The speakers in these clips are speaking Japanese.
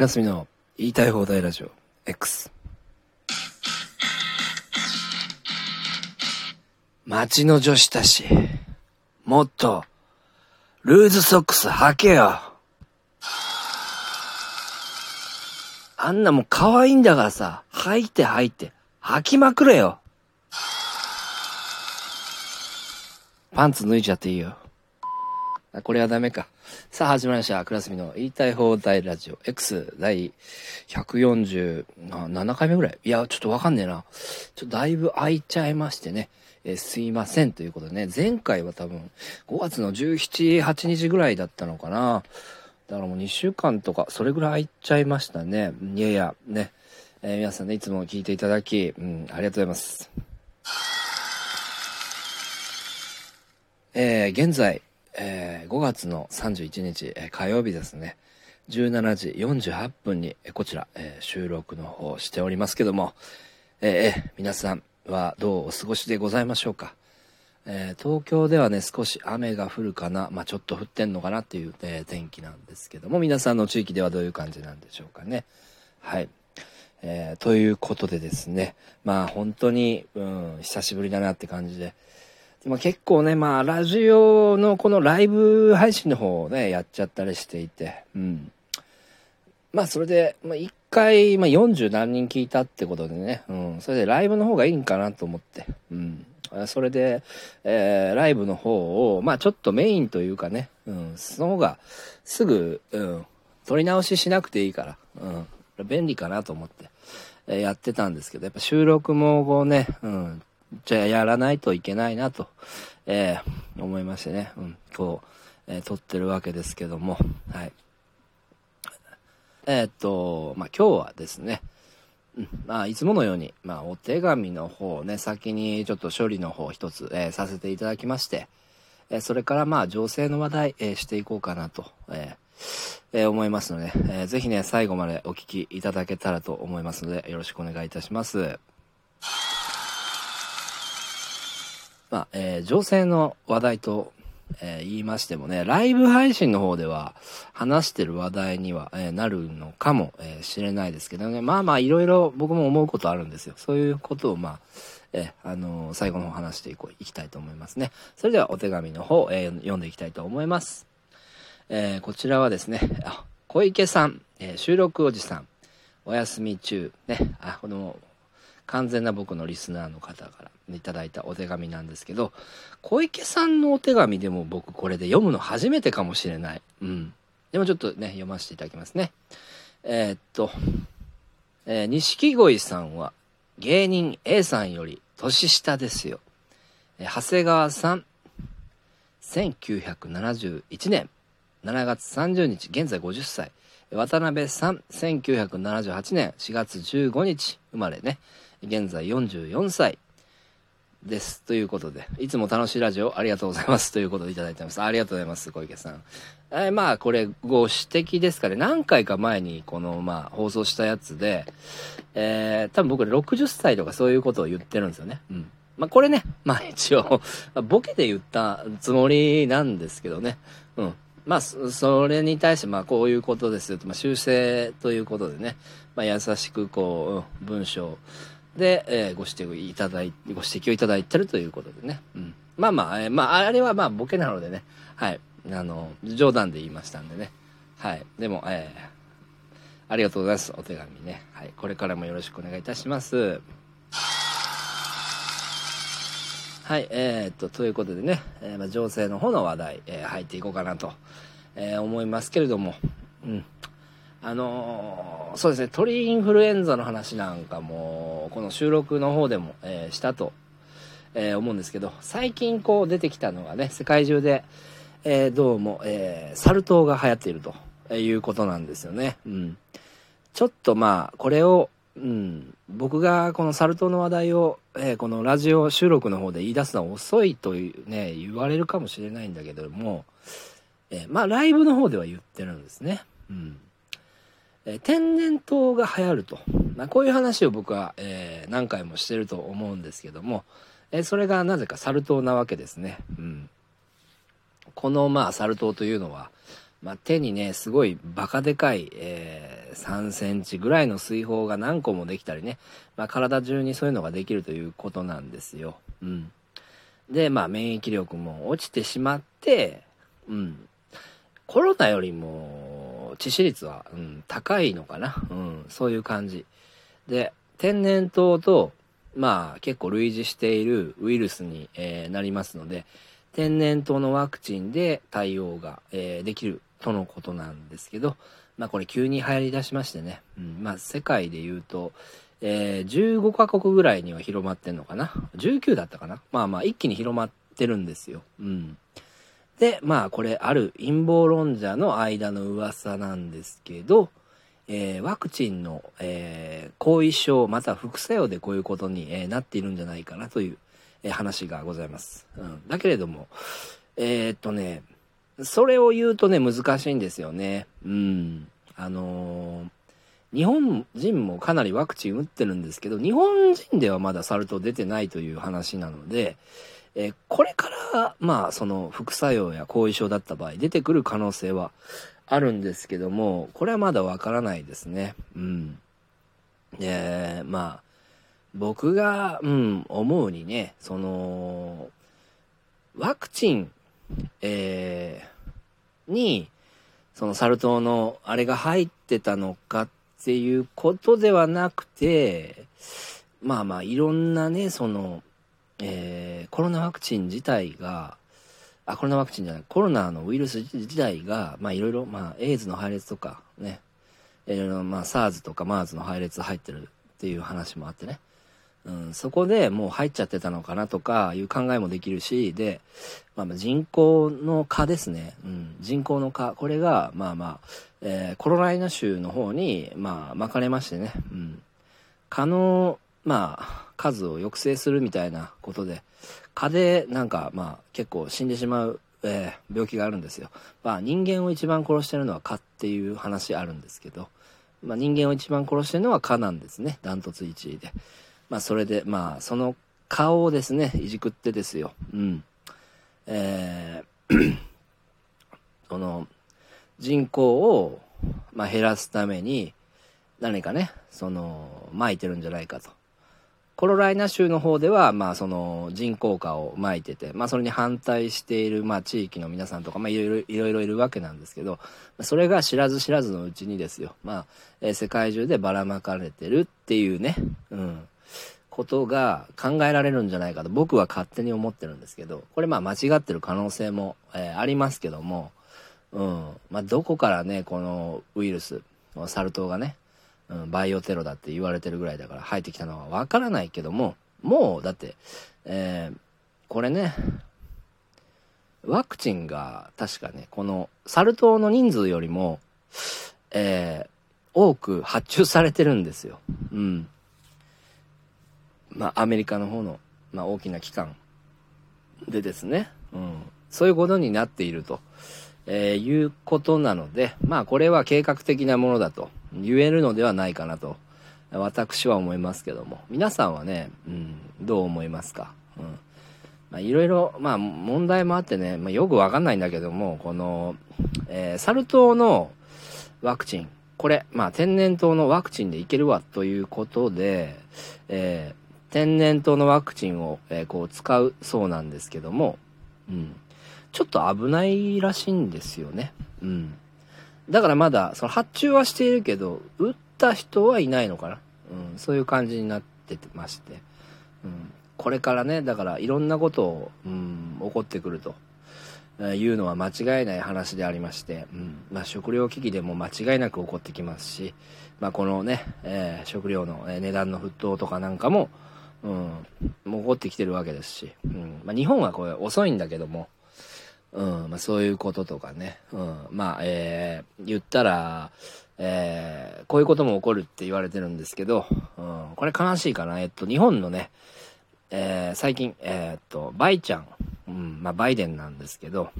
クラスミの言いたい放題ラジオ X 街の女子たちもっとルーズソックス履けよ。あんなもん可愛いんだからさ履いて履いて履きまくれよ。パンツ脱いじゃっていいよ。あ、これはダメか。さあ、始まりました。クラスミの言いたい放題ラジオ X 第147回目ぐらい。いや、ちょっとわかんねえな。ちょっとだいぶ空いちゃいましてね。え、すいませんということでね、前回は多分5月の17、8日ぐらいだったのかな。だからもう2週間とか、それぐらい空いちゃいましたね。いやいや、ね。えー、皆さんね、いつも聞いていただき、うん、ありがとうございます。えー、現在、えー、5月の31日、えー、火曜日ですね。17時48分に、えー、こちら、えー、収録の方しておりますけども、えー、皆さんはどうお過ごしでございましょうか。えー、東京ではね、少し雨が降るかな、まあ、ちょっと降ってんのかなっていう、えー、天気なんですけども、皆さんの地域ではどういう感じなんでしょうかね。はい。えー、ということでですね、まあ本当に、うん、久しぶりだなって感じで、まあ、結構ね、まあ、ラジオのこのライブ配信の方をね、やっちゃったりしていて、うん。まあ、それで、まあ、一回、まあ、40何人聞いたってことでね、うん。それでライブの方がいいんかなと思って、うん。それで、えー、ライブの方を、まあ、ちょっとメインというかね、うん。その方が、すぐ、うん。撮り直ししなくていいから、うん。便利かなと思って、えー、やってたんですけど、やっぱ収録もこうね、うん。じゃあやらないといけないなと、えー、思いましてね、うん、こう、えー、撮ってるわけですけども、はい。えー、っと、まあ、今日はですね、うん、まあ、いつものように、まあ、お手紙の方をね、先にちょっと処理の方一つ、えー、させていただきまして、えー、それからまあ、情勢の話題、えー、していこうかなと、えーえー、思いますので、えー、ぜひね、最後までお聞きいただけたらと思いますので、よろしくお願いいたします。まあ、えー、情勢の話題と、えー、言いましてもね、ライブ配信の方では話してる話題には、えー、なるのかも、えー、れないですけどね。まあまあいろいろ僕も思うことあるんですよ。そういうことをまあ、え、あの、最後の方話していこう、いきたいと思いますね。それではお手紙の方、え、読んでいきたいと思います。え、こちらはですね、あ小池さん、え、収録おじさん、お休み中、ね、あ、この、完全な僕のリスナーの方からいただいたお手紙なんですけど、小池さんのお手紙でも僕これで読むの初めてかもしれない。うん。でもちょっとね、読ませていただきますね。えー、っと、えー、錦鯉さんは芸人 A さんより年下ですよ。えー、長谷川さん、1971年7月30日、現在50歳。渡辺さん、1978年4月15日生まれね。現在44歳です。ということで、いつも楽しいラジオありがとうございます。ということでいただいてます。ありがとうございます、小池さん。えー、まあ、これ、ご指摘ですかね。何回か前に、この、まあ、放送したやつで、えー、多分僕60歳とかそういうことを言ってるんですよね。うん。まあ、これね、まあ一応、ボケで言ったつもりなんですけどね。うん。まあ、それに対して、まあ、こういうことですよと、まあ、修正ということでね、まあ、優しく、こう、文章、で、えー、ご指摘いただい、ご指摘をいただいてるということでね。うん。まあまあ、えー、まあ、あれはまあ、ボケなのでね。はい。あの、冗談で言いましたんでね。はい。でも、えー、ありがとうございます。お手紙ね。はい。これからもよろしくお願いいたします。はい。えー、っと、ということでね、えー、まあ、情勢の方の話題、えー、入っていこうかなと、えー、思いますけれども、うん。あのー、そうですね、鳥インフルエンザの話なんかも、この収録の方でも、えー、したと、えー、思うんですけど、最近こう出てきたのがね、世界中で、えー、どうも、えー、サル痘が流行っているということなんですよね。うん。ちょっとまあ、これを、うん、僕がこのサル痘の話題を、えー、このラジオ収録の方で言い出すのは遅いというね、言われるかもしれないんだけども、えー、まあ、ライブの方では言ってるんですね。うん。えー、天然痘が流行ると。まあ、こういう話を僕は、えー、何回もしてると思うんですけども、えー、それがなぜかサル痘なわけですね。うん。この、まあ、サル痘というのは、まあ、手にね、すごいバカでかい、えー、3センチぐらいの水泡が何個もできたりね、まあ、体中にそういうのができるということなんですよ。うん。で、まあ、免疫力も落ちてしまって、うん。コロナよりも致死率は、うん、高いのかな。うん、そういう感じ。で、天然痘と、まあ、結構類似しているウイルスに、えー、なりますので、天然痘のワクチンで対応が、えー、できるとのことなんですけど、まあこれ急に流行り出しましてね、うん、まあ世界で言うと、えー、15カ国ぐらいには広まってんのかな ?19 だったかなまあまあ一気に広まってるんですよ。うん。で、まあこれある陰謀論者の間の噂なんですけど、えー、ワクチンの、えー、後遺症また副作用でこういうことに、えー、なっているんじゃないかなという、え話がございます。うん、だけれども、えっとね、それを言うとね、難しいんですよね。うん。あの日本人もかなりワクチン打ってるんですけど、日本人ではまだサル痘出てないという話なので、えこれから、まあ、その副作用や後遺症だった場合、出てくる可能性はあるんですけども、これはまだわからないですね。うん。で、まあ、僕が、うん、思うにね、その、ワクチン、えー、に、そのサル痘のあれが入ってたのかっていうことではなくて、まあまあいろんなね、その、えー、コロナワクチン自体が、あ、コロナワクチンじゃない、コロナのウイルス自体が、まあいろいろ、まあエイズの配列とかね、いろいろ、まあ SARS とか MERS の配列入ってるっていう話もあってね。うん、そこでもう入っちゃってたのかなとかいう考えもできるし、で、まあ、人口の蚊ですね。うん、人口の蚊。これが、まあまあ、えー、コロライナ州の方に、まあ、巻かれましてね。うん。蚊の、まあ、数を抑制するみたいなことで、蚊でなんか、まあ、結構死んでしまう、えー、病気があるんですよ。まあ、人間を一番殺してるのは蚊っていう話あるんですけど、まあ、人間を一番殺してるのは蚊なんですね。ダントツ1位で。まあ、それで、まあ、その顔をですね、いじくってですよ。うん。えー、その、人口を、まあ、減らすために、何かね、その、撒いてるんじゃないかと。コロライナ州の方では、まあ、その人口化を撒いてて、まあ、それに反対している、まあ、地域の皆さんとか、まあ、いろいろ、いろいろいるわけなんですけど、それが知らず知らずのうちにですよ、まあ、えー、世界中でばらまかれてるっていうね、うん。ことが考えられるんじゃないかと僕は勝手に思ってるんですけど、これまあ間違ってる可能性も、えー、ありますけども、うん。まあどこからね、このウイルス、サル痘がね、うん、バイオテロだって言われてるぐらいだから入ってきたのはわからないけども、もうだって、えー、これね、ワクチンが確かね、このサル痘の人数よりも、えー、多く発注されてるんですよ。うん。まあ、アメリカの方の、まあ、大きな機関でですね、うん、そういうことになっていると、えー、いうことなので、まあ、これは計画的なものだと言えるのではないかなと、私は思いますけども、皆さんはね、うん、どう思いますか、うんまあ、いろいろ、ま、問題もあってね、まあ、よくわかんないんだけども、この、えー、サル痘のワクチン、これ、まあ、天然痘のワクチンでいけるわということで、え天然痘のワクチンを、えー、こう使うそうなんですけども、うん。ちょっと危ないらしいんですよね。うん。だからまだ、その発注はしているけど、打った人はいないのかな。うん。そういう感じになってまして。うん。これからね、だからいろんなことを、うん、起こってくると。いうのは間違いない話でありまして、うんまあ、食料危機でも間違いなく起こってきますし、まあ、このね、えー、食料の値段の沸騰とかなんかも、うん、起こってきてるわけですし、うんまあ、日本はこれ遅いんだけども、うんまあ、そういうこととかね、うん、まあ、えー、言ったら、えー、こういうことも起こるって言われてるんですけど、うん、これ悲しいかな。えっと、日本のね、えー、最近、えー、っと、バイちゃん、うん、まあ、バイデンなんですけど、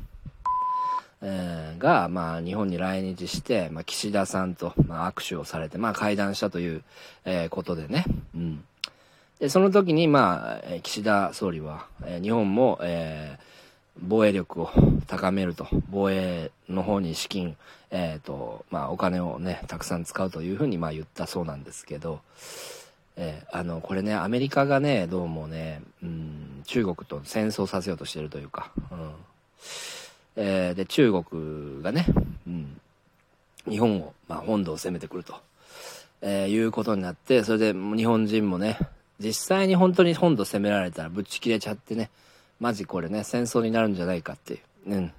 えー、が、まあ、日本に来日して、まあ、岸田さんと、まあ、握手をされて、まあ、会談したという、えー、ことでね、うん。で、その時に、まあ、岸田総理は、え日本も、えー、防衛力を高めると、防衛の方に資金、えっ、ー、と、まあ、お金をね、たくさん使うというふうに、まあ、言ったそうなんですけど、えー、あの、これね、アメリカがね、どうもね、うん、中国と戦争させようとしてるというか、うん。えー、で、中国がね、うん、日本を、まあ、本土を攻めてくると、え、いうことになって、それで日本人もね、実際に本当に本土攻められたらぶち切れちゃってね、マジこれね、戦争になるんじゃないかっていう、うん、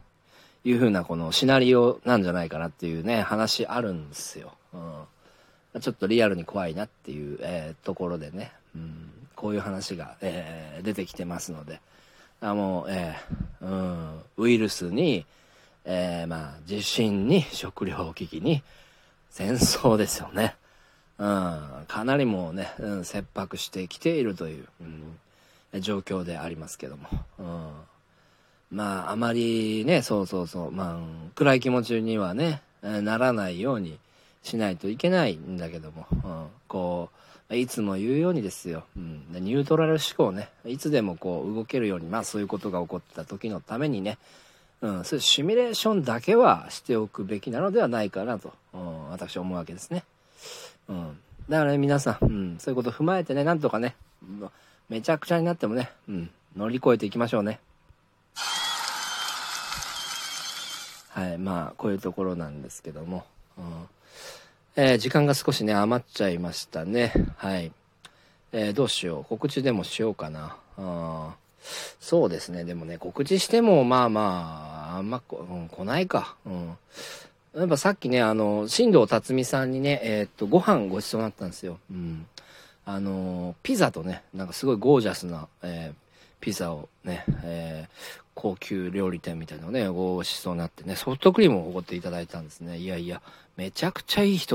いう風なこのシナリオなんじゃないかなっていうね、話あるんですよ。うん、ちょっとリアルに怖いなっていう、えー、ところでね、うん、こういう話が、えー、出てきてますので、あもう、えー、うん、ウイルスに、えー、まあ、地震に、食糧危機に、戦争ですよね。うん、かなりもうね、うん、切迫してきているという、うん。状況でありますけども。うん、まあ、あまりね、そうそうそう、まあ、暗い気持ちにはね、ならないようにしないといけないんだけども、うん、こう、いつも言うようにですよ、うん、ニュートラル思考ね、いつでもこう動けるように、まあそういうことが起こった時のためにね、うん、そういうシミュレーションだけはしておくべきなのではないかなと、うん、私は思うわけですね。うん。だからね、皆さん、うん、そういうことを踏まえてね、なんとかね、めちゃくちゃになってもね、うん、乗り越えていきましょうね。はい、まあ、こういうところなんですけども。うんえー、時間が少しね、余っちゃいましたね。はい。えー、どうしよう。告知でもしようかな。あそうですね。でもね、告知しても、まあまあ、あんまこ、うん、来ないか。うん。やっぱさっきね、あの、新藤辰巳さんにね、えー、っと、ご飯ごちそうになったんですよ。うん。あのピザとねなんかすごいゴージャスな、えー、ピザをね、えー、高級料理店みたいなのねごしそうになってねソフトクリームをおごっていただいたんですね。いやいやめちゃくちゃいい人